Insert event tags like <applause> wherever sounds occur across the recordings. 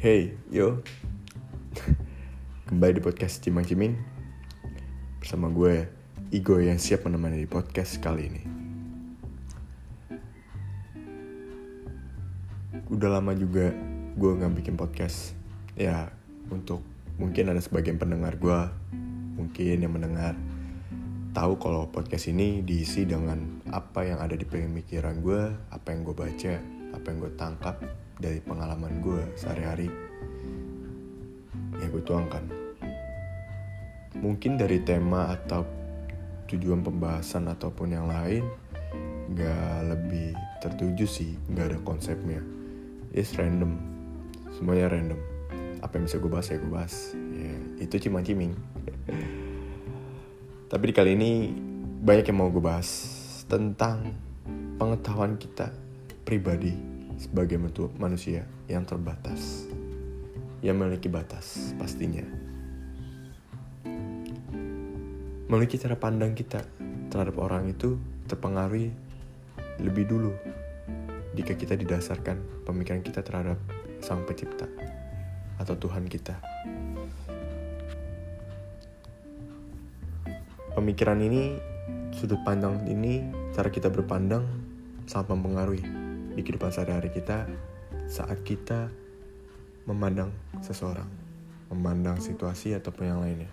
Hey, yo. Kembali di podcast Cimang Ciming bersama gue Igo yang siap menemani di podcast kali ini. Udah lama juga gue nggak bikin podcast. Ya, untuk mungkin ada sebagian pendengar gue, mungkin yang mendengar tahu kalau podcast ini diisi dengan apa yang ada di pemikiran gue, apa yang gue baca, apa yang gue tangkap dari pengalaman gue sehari-hari ya gue tuangkan. Mungkin dari tema atau tujuan pembahasan ataupun yang lain gak lebih tertuju sih gak ada konsepnya. It's random. Semuanya random. Apa yang bisa gue bahas ya gue bahas. Ya, itu cuma ciming <laughs> tapi di kali ini banyak yang mau gue bahas tentang pengetahuan kita pribadi sebagai manusia yang terbatas, yang memiliki batas pastinya. Memiliki cara pandang kita terhadap orang itu terpengaruhi lebih dulu jika kita didasarkan pemikiran kita terhadap Sang Pencipta atau Tuhan kita. Pemikiran ini, sudut pandang ini, cara kita berpandang sangat mempengaruhi di kehidupan sehari-hari kita saat kita memandang seseorang, memandang situasi ataupun yang lainnya.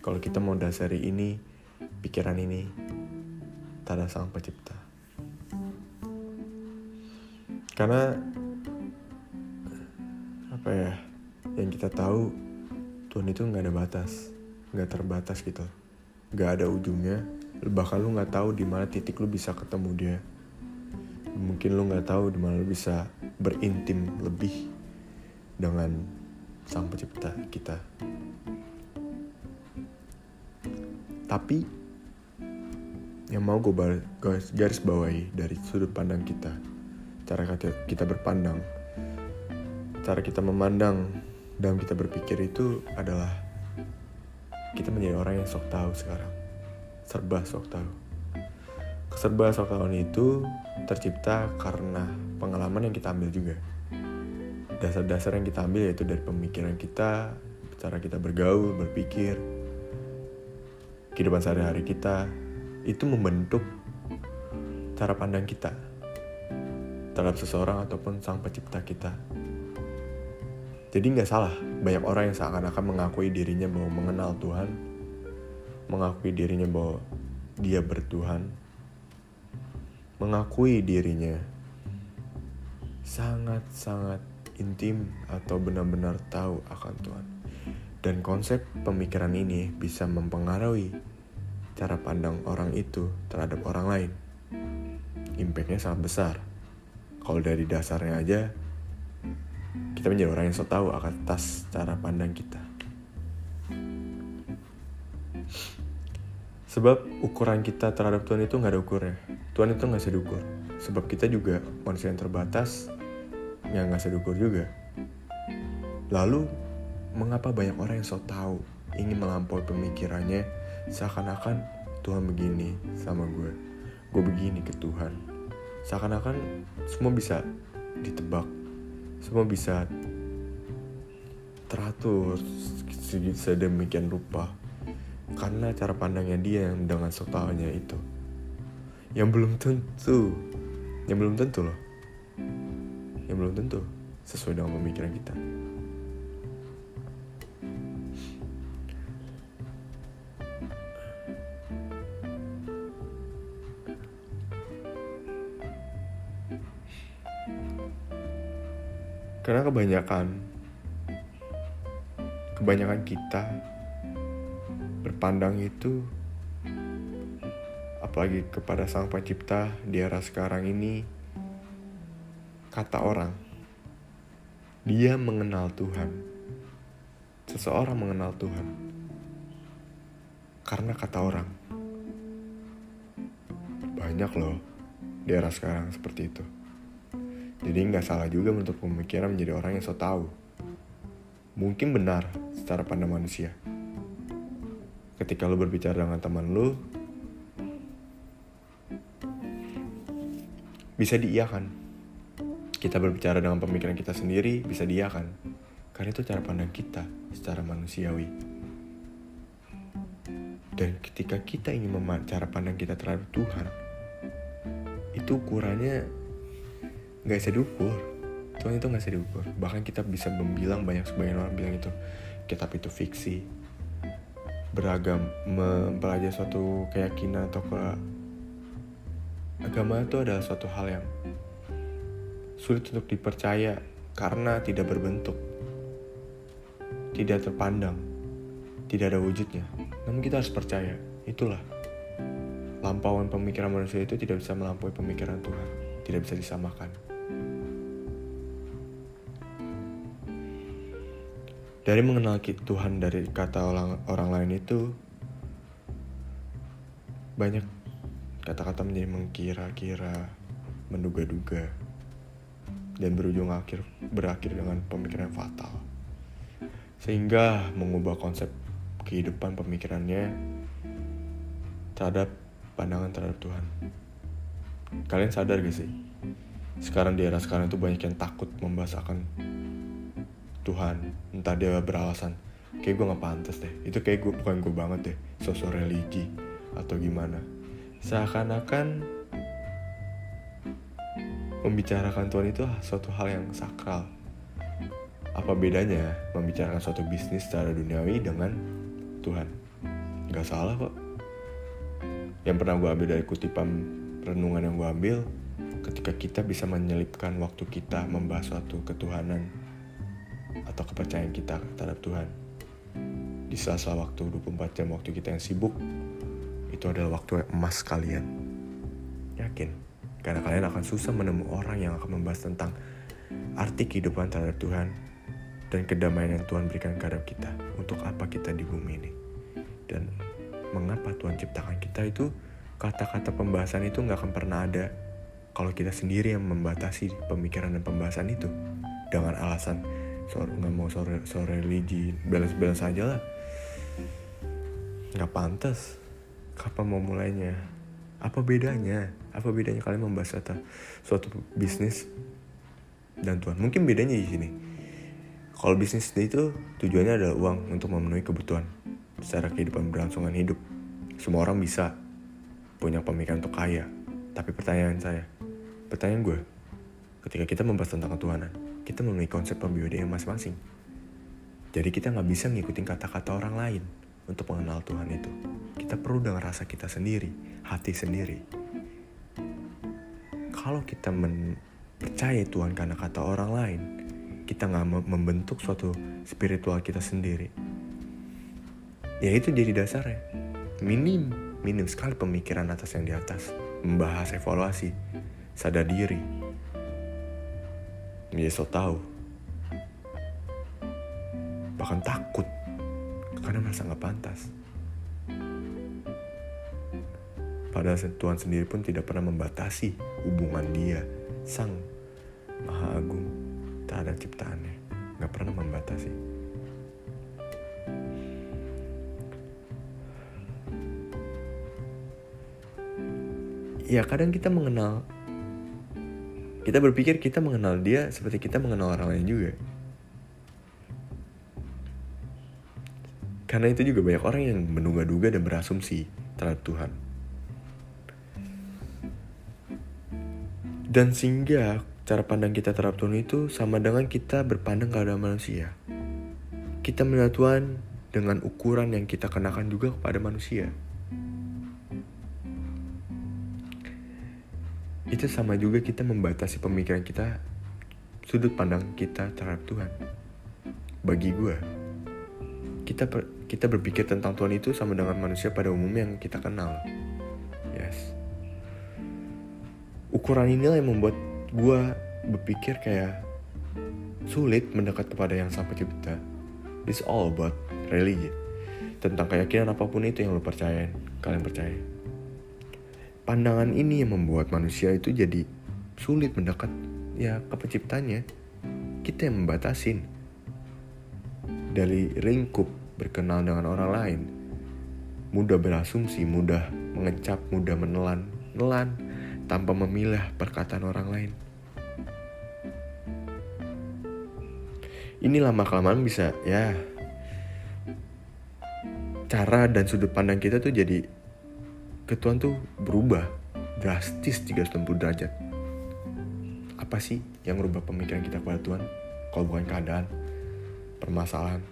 Kalau kita mau dasari ini, pikiran ini, tada sang pencipta. Karena apa ya, yang kita tahu Tuhan itu nggak ada batas, nggak terbatas gitu, nggak ada ujungnya. Bahkan lu nggak tahu di mana titik lu bisa ketemu dia mungkin lo nggak tahu di mana lo bisa berintim lebih dengan sang pencipta kita. Tapi yang mau gue garis bawahi dari sudut pandang kita cara kita berpandang cara kita memandang dan kita berpikir itu adalah kita menjadi orang yang sok tahu sekarang. Serba sok tahu sok tahu itu tercipta karena pengalaman yang kita ambil juga. Dasar-dasar yang kita ambil yaitu dari pemikiran kita, cara kita bergaul, berpikir, kehidupan sehari-hari kita, itu membentuk cara pandang kita terhadap seseorang ataupun sang pencipta kita. Jadi nggak salah, banyak orang yang seakan-akan mengakui dirinya bahwa mengenal Tuhan, mengakui dirinya bahwa dia bertuhan, mengakui dirinya sangat-sangat intim atau benar-benar tahu akan Tuhan. Dan konsep pemikiran ini bisa mempengaruhi cara pandang orang itu terhadap orang lain. Impactnya sangat besar. Kalau dari dasarnya aja, kita menjadi orang yang so tahu atas cara pandang kita. Sebab ukuran kita terhadap Tuhan itu nggak ada ukurnya. Tuhan itu nggak bisa diukur. Sebab kita juga manusia yang terbatas, yang nggak bisa diukur juga. Lalu, mengapa banyak orang yang so tahu, ingin melampaui pemikirannya, seakan-akan Tuhan begini sama gue, gue begini ke Tuhan. Seakan-akan semua bisa ditebak, semua bisa teratur sedemikian rupa karena cara pandangnya dia yang dengan sotanya itu. Yang belum tentu. Yang belum tentu loh. Yang belum tentu sesuai dengan pemikiran kita. Karena kebanyakan kebanyakan kita berpandang itu apalagi kepada sang pencipta di era sekarang ini kata orang dia mengenal Tuhan. Seseorang mengenal Tuhan. Karena kata orang banyak loh di era sekarang seperti itu. Jadi nggak salah juga untuk pemikiran menjadi orang yang so tahu mungkin benar secara pandang manusia ketika lo berbicara dengan teman lo bisa diiakan kita berbicara dengan pemikiran kita sendiri bisa dia kan karena itu cara pandang kita secara manusiawi. Dan ketika kita ingin memandang cara pandang kita terhadap Tuhan itu ukurannya nggak bisa diukur. Tuhan itu nggak bisa diukur. Bahkan kita bisa membilang banyak sebagian orang bilang itu kitab itu fiksi beragam mempelajari suatu keyakinan atau ke agama itu adalah suatu hal yang sulit untuk dipercaya karena tidak berbentuk, tidak terpandang, tidak ada wujudnya. Namun kita harus percaya, itulah lampauan pemikiran manusia itu tidak bisa melampaui pemikiran Tuhan, tidak bisa disamakan. Dari mengenal Tuhan dari kata orang, orang lain itu banyak kata-kata menjadi mengkira-kira, menduga-duga, dan berujung akhir berakhir dengan pemikiran fatal. Sehingga mengubah konsep kehidupan pemikirannya terhadap pandangan terhadap Tuhan. Kalian sadar gak sih? Sekarang di era sekarang itu banyak yang takut membahasakan Tuhan. Entah dia beralasan, kayak gue gak pantas deh. Itu kayak gue bukan gue banget deh. Sosok religi atau gimana. Seakan-akan membicarakan Tuhan itu suatu hal yang sakral. Apa bedanya membicarakan suatu bisnis secara duniawi dengan Tuhan? Gak salah kok. Yang pernah gue ambil dari kutipan renungan yang gue ambil, ketika kita bisa menyelipkan waktu kita membahas suatu ketuhanan atau kepercayaan kita terhadap Tuhan. Di sela-sela waktu 24 jam waktu kita yang sibuk, itu adalah waktu yang emas kalian. Yakin? Karena kalian akan susah menemukan orang yang akan membahas tentang arti kehidupan terhadap Tuhan dan kedamaian yang Tuhan berikan terhadap kita. Untuk apa kita di bumi ini. Dan mengapa Tuhan ciptakan kita itu kata-kata pembahasan itu nggak akan pernah ada kalau kita sendiri yang membatasi pemikiran dan pembahasan itu dengan alasan soal nggak mau soal religi balas-balas aja lah nggak pantas kapan mau mulainya apa bedanya? Apa bedanya kalian membahas data suatu bisnis dan Tuhan? Mungkin bedanya di sini. Kalau bisnis itu tujuannya adalah uang untuk memenuhi kebutuhan secara kehidupan berlangsungan hidup. Semua orang bisa punya pemikiran untuk kaya. Tapi pertanyaan saya, pertanyaan gue, ketika kita membahas tentang ketuhanan, kita memiliki konsep pembudayaan masing-masing. Jadi kita nggak bisa ngikutin kata-kata orang lain untuk mengenal Tuhan itu. Kita perlu dengan rasa kita sendiri, hati sendiri. Kalau kita percaya Tuhan karena kata orang lain, kita nggak membentuk suatu spiritual kita sendiri. Ya itu jadi dasarnya. Minim, minim sekali pemikiran atas yang di atas. Membahas evaluasi, sadar diri. Ya so tahu. Bahkan takut karena merasa nggak pantas. Padahal Tuhan sendiri pun tidak pernah membatasi hubungan dia, Sang Maha Agung terhadap ciptaannya. Nggak pernah membatasi. Ya kadang kita mengenal kita berpikir kita mengenal dia seperti kita mengenal orang lain juga. Karena itu juga banyak orang yang menduga-duga dan berasumsi terhadap Tuhan. Dan sehingga cara pandang kita terhadap Tuhan itu sama dengan kita berpandang kepada manusia. Kita melihat Tuhan dengan ukuran yang kita kenakan juga kepada manusia. Itu sama juga kita membatasi pemikiran kita, sudut pandang kita terhadap Tuhan. Bagi gue, kita kita berpikir tentang Tuhan itu sama dengan manusia pada umumnya yang kita kenal. Yes. Ukuran inilah yang membuat gue berpikir kayak sulit mendekat kepada yang sang pencipta. This all about religion. Tentang keyakinan apa pun itu yang lo percayain, kalian percaya. Pandangan ini yang membuat manusia itu jadi sulit mendekat ya ke penciptanya. Kita yang membatasin dari lingkup berkenal dengan orang lain. Mudah berasumsi, mudah mengecap, mudah menelan, nelan tanpa memilah perkataan orang lain. ini lama kelamaan bisa ya cara dan sudut pandang kita tuh jadi ke Tuhan tuh berubah drastis 360 derajat apa sih yang merubah pemikiran kita kepada Tuhan kalau bukan keadaan permasalahan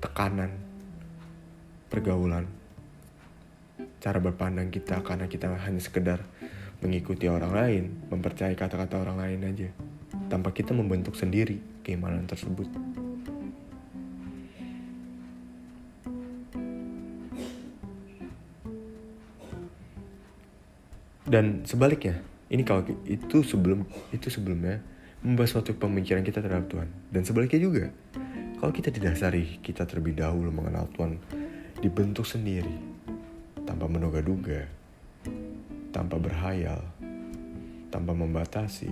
tekanan pergaulan cara berpandang kita karena kita hanya sekedar mengikuti orang lain, mempercayai kata-kata orang lain aja, tanpa kita membentuk sendiri keimanan tersebut. Dan sebaliknya, ini kalau itu sebelum itu sebelumnya membahas suatu pemikiran kita terhadap Tuhan. Dan sebaliknya juga, kalau kita didasari kita terlebih dahulu mengenal Tuhan dibentuk sendiri tanpa menduga-duga, tanpa berhayal, tanpa membatasi,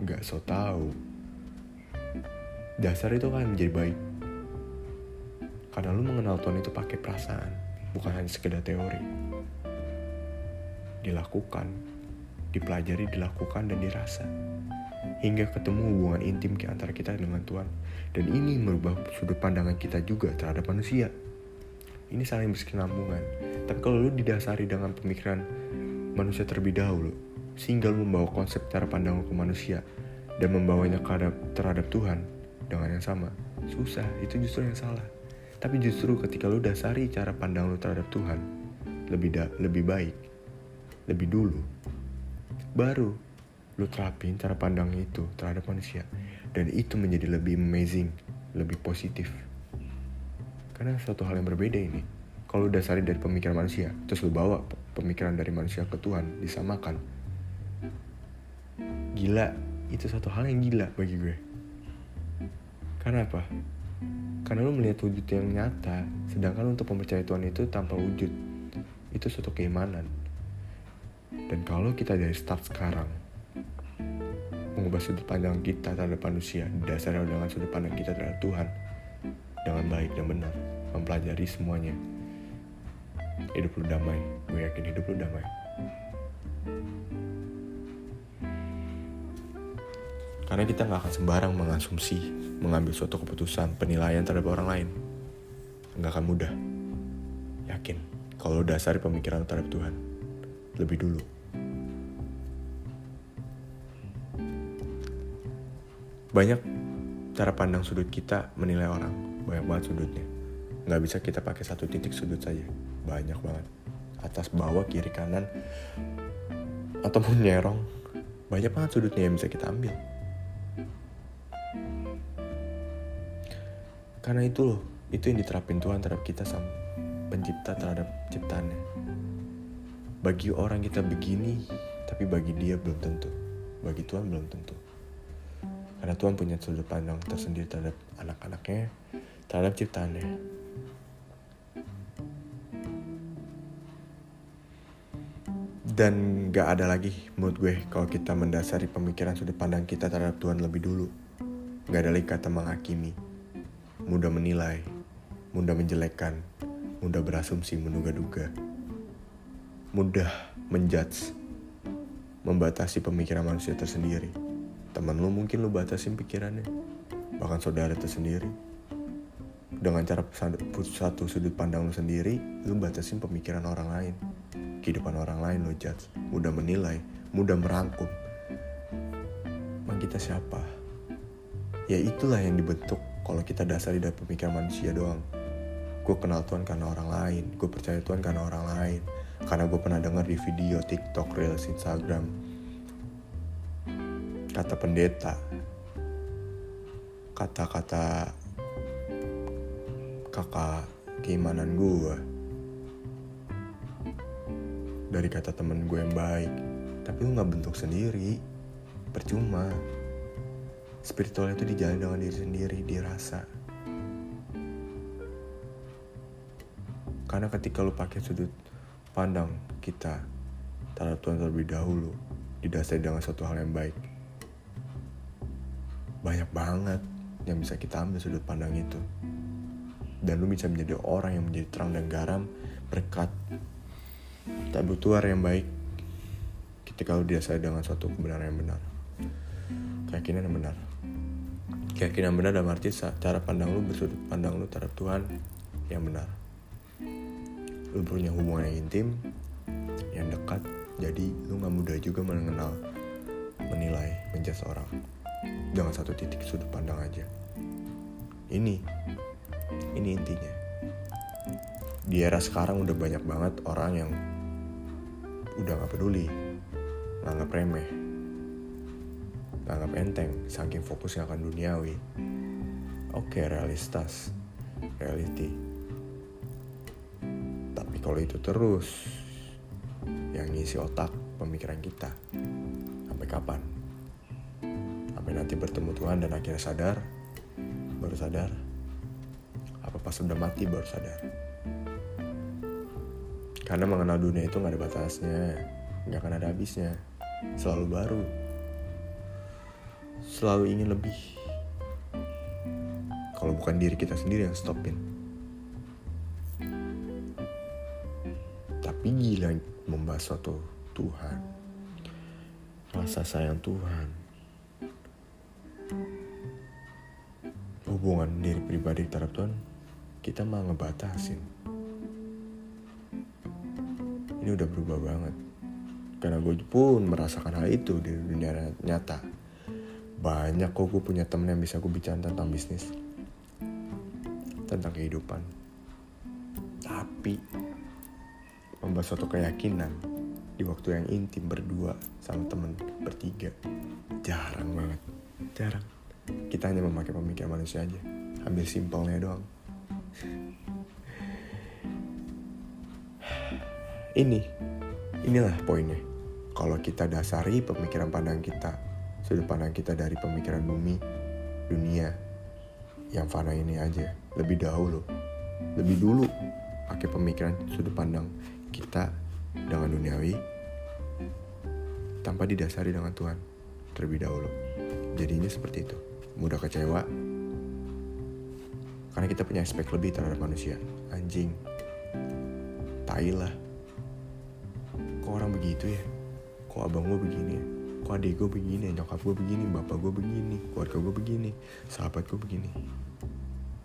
nggak so tau. Dasar itu kan menjadi baik. Karena lu mengenal Tuhan itu pakai perasaan, bukan hanya sekedar teori. Dilakukan, dipelajari, dilakukan, dan dirasa. Hingga ketemu hubungan intim antara kita dengan Tuhan. Dan ini merubah sudut pandangan kita juga terhadap manusia. Ini saling berkesinambungan. Tapi kalau lu didasari dengan pemikiran manusia terlebih dahulu sehingga lu membawa konsep cara pandang ke manusia dan membawanya terhadap, terhadap Tuhan dengan yang sama susah. Itu justru yang salah. Tapi justru ketika lu dasari cara pandang lu terhadap Tuhan lebih da lebih baik lebih dulu baru lu terapin cara pandang itu terhadap manusia dan itu menjadi lebih amazing lebih positif karena suatu hal yang berbeda ini. Kalau dasari dari pemikiran manusia, terus lu bawa pemikiran dari manusia ke Tuhan, disamakan. Gila, itu satu hal yang gila bagi gue. Karena apa? Karena lu melihat wujud yang nyata, sedangkan untuk mempercayai Tuhan itu tanpa wujud. Itu suatu keimanan. Dan kalau kita dari start sekarang, mengubah sudut pandang kita terhadap manusia, dasarnya dengan sudut pandang kita terhadap Tuhan, dengan baik dan benar, mempelajari semuanya. Hidup lu damai, gue yakin hidup lu damai. Karena kita nggak akan sembarang mengasumsi, mengambil suatu keputusan, penilaian terhadap orang lain. Nggak akan mudah. Yakin, kalau dasari pemikiran terhadap Tuhan. Lebih dulu. Banyak cara pandang sudut kita menilai orang. Banyak banget sudutnya. Nggak bisa kita pakai satu titik sudut saja. Banyak banget. Atas bawah kiri kanan. Ataupun nyerong. Banyak banget sudutnya yang bisa kita ambil. Karena itu loh itu yang diterapin Tuhan terhadap kita sama pencipta terhadap ciptaannya. Bagi orang kita begini tapi bagi dia belum tentu. Bagi Tuhan belum tentu karena Tuhan punya sudut pandang tersendiri terhadap anak-anaknya terhadap ciptaannya. Dan gak ada lagi menurut gue kalau kita mendasari pemikiran sudut pandang kita terhadap Tuhan lebih dulu. Gak ada lagi kata menghakimi, mudah menilai, mudah menjelekkan, mudah berasumsi, menduga-duga, mudah menjudge, membatasi pemikiran manusia tersendiri. Teman lu mungkin lu batasin pikirannya, bahkan saudara tersendiri. Dengan cara satu sudut pandang lu sendiri lu batasin pemikiran orang lain. Kehidupan orang lain lu judge. Mudah menilai mudah merangkum. Emang kita siapa? Ya itulah yang dibentuk kalau kita dasari dari pemikiran manusia doang. Gue kenal Tuhan karena orang lain gue percaya Tuhan karena orang lain. Karena gue pernah dengar di video TikTok, Reels, Instagram kata pendeta kata-kata kakak keimanan gue dari kata temen gue yang baik tapi lu nggak bentuk sendiri percuma. Spiritual itu dijalin dengan diri sendiri dirasa karena ketika lu pakai sudut pandang kita terhadap Tuhan terlebih dahulu didasari dengan suatu hal yang baik banyak banget yang bisa kita ambil sudut pandang itu. Dan lu bisa menjadi orang yang menjadi terang dan garam berkat. Tak butuh yang baik ketika lu dirasai dengan suatu kebenaran yang benar. Keyakinan yang benar. Keyakinan benar dalam arti cara pandang lu bersudut pandang lu terhadap Tuhan yang benar. Lu punya hubungan yang intim yang dekat jadi lu nggak mudah juga mengenal menilai menjudge orang dengan satu titik sudut pandang aja. Ini ini intinya. Di era sekarang udah banyak banget orang yang udah gak peduli nganggap remeh nganggap enteng saking fokusnya akan duniawi. Oke realitas reality tapi kalau itu terus yang ngisi otak pemikiran kita sampai kapan sampai nanti bertemu Tuhan dan akhirnya sadar baru sadar. Apa pas udah mati baru sadar. Karena mengenal dunia itu nggak ada batasnya nggak akan ada habisnya. Selalu baru. Selalu ingin lebih. Kalau bukan diri kita sendiri yang stopin. Tapi gila membahas suatu Tuhan. Rasa sayang Tuhan hubungan diri pribadi terhadap Tuhan kita malah ngebatasin. Ini udah berubah banget. Karena gue pun merasakan hal itu di dunia nyata. Banyak kok gue punya temen yang bisa gue bicara tentang bisnis tentang kehidupan. Tapi membahas suatu keyakinan di waktu yang intim berdua sama temen bertiga jarang banget. Jarang kita hanya memakai pemikiran manusia aja. Ambil simpelnya doang. Ini. Inilah poinnya. Kalau kita dasari pemikiran pandang kita sudut pandang kita dari pemikiran bumi dunia yang fana ini aja lebih dahulu lebih dulu pakai pemikiran sudut pandang kita dengan duniawi tanpa didasari dengan Tuhan terlebih dahulu. Jadinya seperti itu mudah kecewa. Karena kita punya aspek lebih terhadap manusia. Anjing. Tai lah. Kok orang begitu ya? Kok abang gue begini ya? Kok adik gue begini ya? Nyokap gue begini bapak gue begini keluarga gue begini sahabat gue begini.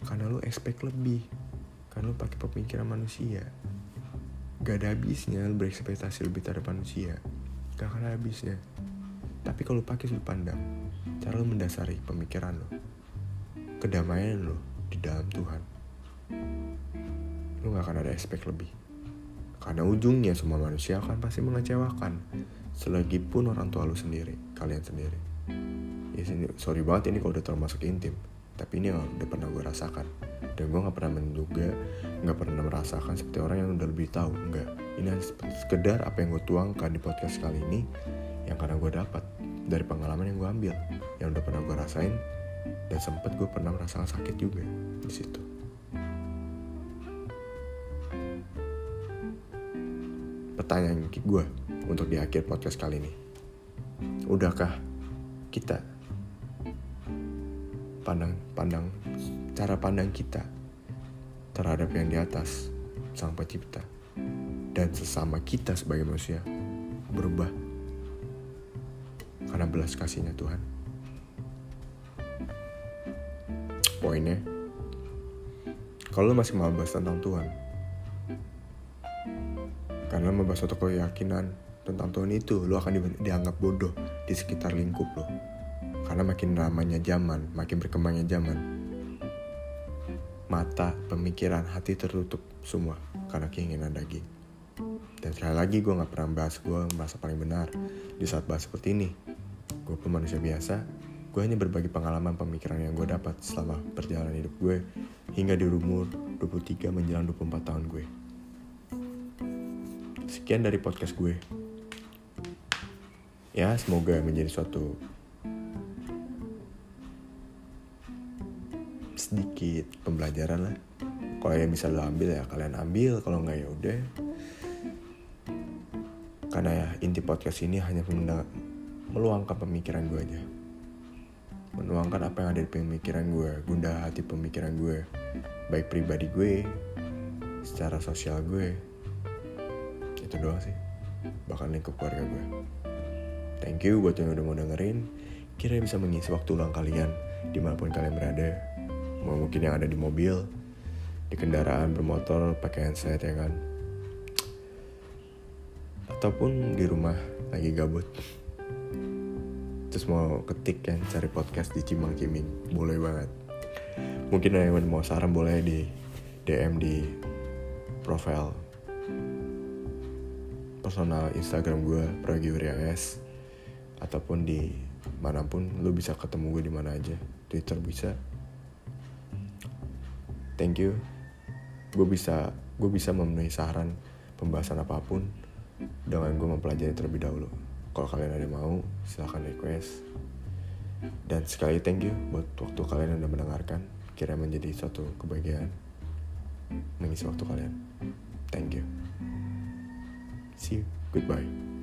Karena lu expect lebih. Karena lu pakai pemikiran manusia. Gak ada habisnya lu berekspektasi lebih terhadap manusia. Gak akan ada habisnya. Tapi kalau pakai sudut pandang cara lu mendasari pemikiran lo kedamaian lo di dalam Tuhan. Lu gak akan ada expect lebih. Karena ujungnya semua manusia akan pasti mengecewakan selagi pun orang tua lu sendiri kalian sendiri. Ya sorry banget ini kalau udah termasuk intim tapi ini udah pernah gue rasakan. Dan gue nggak pernah menduga nggak pernah merasakan seperti orang yang udah lebih tahu. Nggak. Ini sekedar apa yang gue tuangkan di podcast kali ini yang karena gue dapat dari pengalaman yang gue ambil yang udah pernah gue rasain dan sempet gue pernah merasakan sakit juga di situ pertanyaan gue untuk di akhir podcast kali ini. Udahkah kita pandang pandang cara pandang kita terhadap yang di atas sang pencipta dan sesama kita sebagai manusia berubah karena belas kasihnya Tuhan. Poinnya, kalau masih mau bahas tentang Tuhan, karena membahas suatu keyakinan tentang Tuhan itu, lo akan di, dianggap bodoh di sekitar lingkup lo. Karena makin ramanya zaman, makin berkembangnya zaman, mata, pemikiran, hati tertutup semua karena keinginan daging. Dan sekali lagi gue gak pernah bahas gue merasa paling benar di saat bahas seperti ini. Gue pun manusia biasa, gue hanya berbagi pengalaman pemikiran yang gue dapat selama perjalanan hidup gue hingga di umur 23 menjelang 24 tahun gue. Sekian dari podcast gue. Ya, semoga menjadi suatu sedikit pembelajaran lah. Kalau yang bisa lo ambil ya kalian ambil, kalau nggak ya udah. Karena ya inti podcast ini hanya meluangkan pemikiran gue aja. Menuangkan apa yang ada di pemikiran gue, gundah hati pemikiran gue, baik pribadi gue, secara sosial gue, itu doang sih bahkan lingkup keluarga gue thank you buat yang udah mau dengerin. Kira bisa mengisi waktu luang kalian di mana pun kalian berada. Mau mungkin yang ada di mobil di kendaraan bermotor pakai handset ya kan? Ataupun di rumah lagi gabut terus mau ketik kan cari podcast di Cimang Ciming boleh banget. Mungkin yang mau saran boleh di DM di profile personal Instagram gue S. Ataupun di mana pun lu bisa ketemu gue di mana aja. Twitter bisa. Thank you. Gue bisa gue bisa memenuhi saran pembahasan apa pun dengan gue mempelajari terlebih dahulu kalau kalian ada mau silahkan request. Dan sekali thank you buat waktu kalian udah mendengarkan. Kira menjadi suatu kebahagiaan mengisi waktu kalian. Thank you. See you. Goodbye